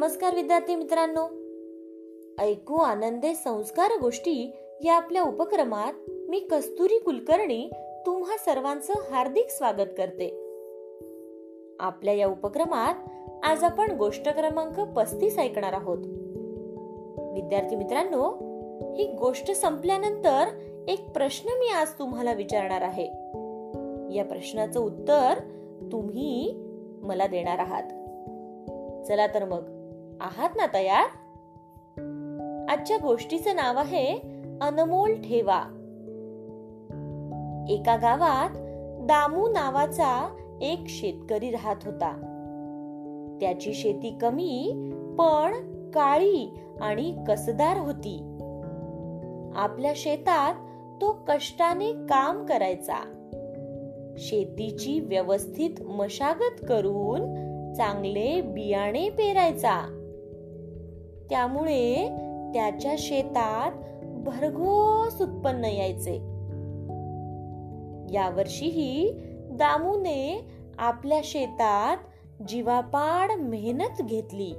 नमस्कार विद्यार्थी मित्रांनो. ऐकू आनंदे संस्कार गोष्टी या आपल्या उपक्रमात मी कस्तुरी कुलकर्णी तुम्हा सर्वांचं हार्दिक स्वागत करते. आपल्या या उपक्रमात आज आपण गोष्ट क्रमांक पस्तीस ऐकणार आहोत. विद्यार्थी मित्रांनो ही गोष्ट संपल्यानंतर एक प्रश्न मी आज तुम्हाला विचारणार आहे. या प्रश्नाचं उत्तर तुम्ही मला देणार आहात. चला तर मग. आहात ना तयार? आजच्या गोष्टीचं नाव आहे अनमोल ठेवा. एका गावात दामू नावाचा एक शेतकरी राहत होता. त्याची शेती कमी पण काळी आणि कसदार होती. आपल्या शेतात तो कष्टाने काम करायचा. शेतीची व्यवस्थित मशागत करून चांगले बियाणे पेरायचा. त्यामुळे त्याच्या शेतात भरघोस उत्पन्न यायचे. यावर्षीही दामूने आपल्या शेतात जीवापाड मेहनत घेतली.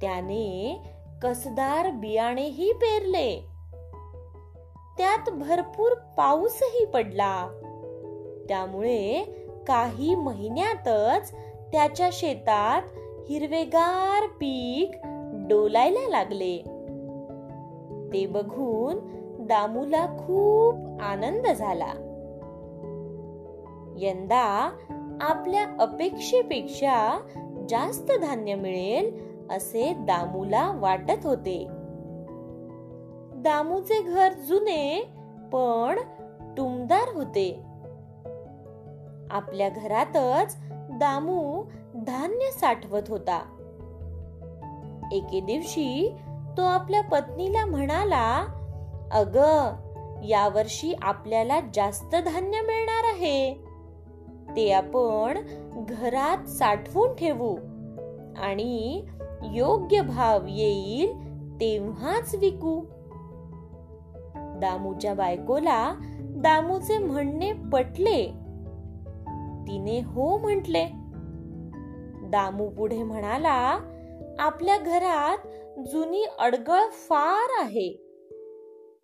त्याने कसदार बियाणेही पेरले. त्यात भरपूर पाऊसही पडला. त्यामुळे काही महिन्यातच त्याच्या शेतात हिरवेगार पीक डोलायला लागले. ते बघून दामूला खूप आनंद झाला. यंदा आपल्या अपेक्षेपेक्षा जास्त धान्य मिळेल असे दामूला वाटत होते. दामूचे घर जुने पण टुमदार होते. आपल्या घरातच दामू धान्य साठवत होता. एके दिवशी तो आपल्या पत्नीला म्हणाला अग यावर्षी आपल्याला जास्त धान्य मिळणार आहे. ते आपण घरात साठवून ठेवू आणि योग्य भाव येईल तेव्हाच विकू. दामूच्या बायकोला दामूचे म्हणणे पटले. तिने हो म्हटले. दामू पुढे म्हणाला आपल्या घरात जुनी अडगळ फार आहे.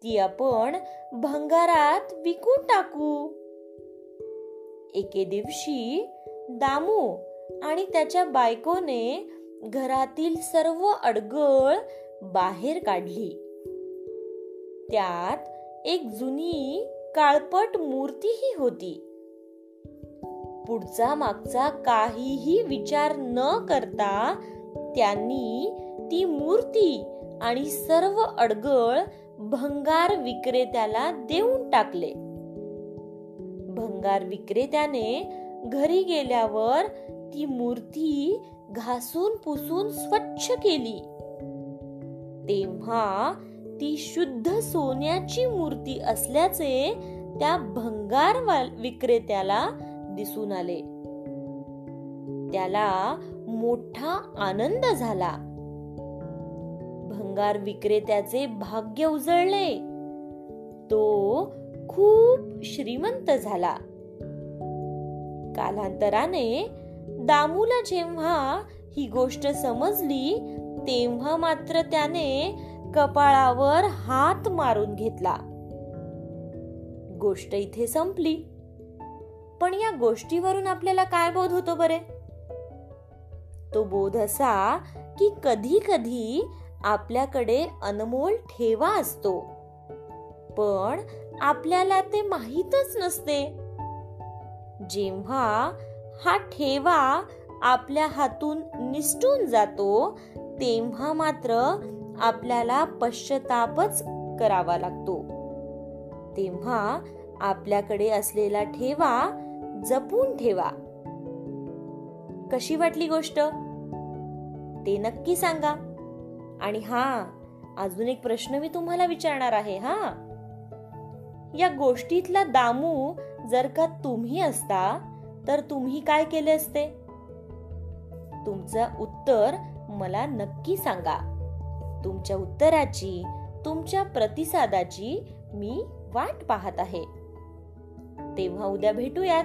ती आपण भंगारात विकून टाकू. एके दिवशी दामू आणि त्याच्या बायकोने घरातील सर्व अडगळ बाहेर काढली. त्यात एक जुनी काळपट मूर्तीही होती. पुढचा मागचा काहीही विचार न करता त्यांनी ती मूर्ती आणि सर्व अडगळ भंगार विक्रेत्याला देऊन टाकले. भंगार विक्रेत्याने घरी गेल्यावर ती मूर्ती घासून पुसून स्वच्छ केली. तेव्हा ती शुद्ध सोन्याची मूर्ती असल्याचे त्या भंगार विक्रेत्याला दिसून आले. त्याला मोठा आनंद झाला. भंगार विक्रेत्याचे भाग्य उजळले. तो खूप श्रीमंत झाला. कालांतराने दामूला जेव्हा ही गोष्ट समजली तेव्हा मात्र त्याने कपाळावर हात मारून घेतला. गोष्ट इथे संपली. पण या गोष्टीवरून आपल्याला काय बोध होतो बरे? तो बोध असा की कधी कधी आपल्याकडे अनमोल ठेवा असतो. पण आपल्याला ते माहीतच नसते. जेव्हा हा ठेवा आपल्या हातून निसटून जातो तेव्हा मात्र आपल्याला पश्चातापच करावा लागतो. तेव्हा आपल्याकडे असलेला ठेवा जपून ठेवा. कशी वाटली गोष्ट? ते नक्की सांगा. आणि हा अजून एक प्रश्न मी तुम्हाला विचारणार आहे हा. या गोष्टीतला दामू जर का तुम्ही असता तर तुम्ही काय केले असते? तुमचं उत्तर मला नक्की सांगा. तुमच्या उत्तराची तुमच्या प्रतिसादाची मी वाट पाहत आहे. तेव्हा उद्या भेटूयात.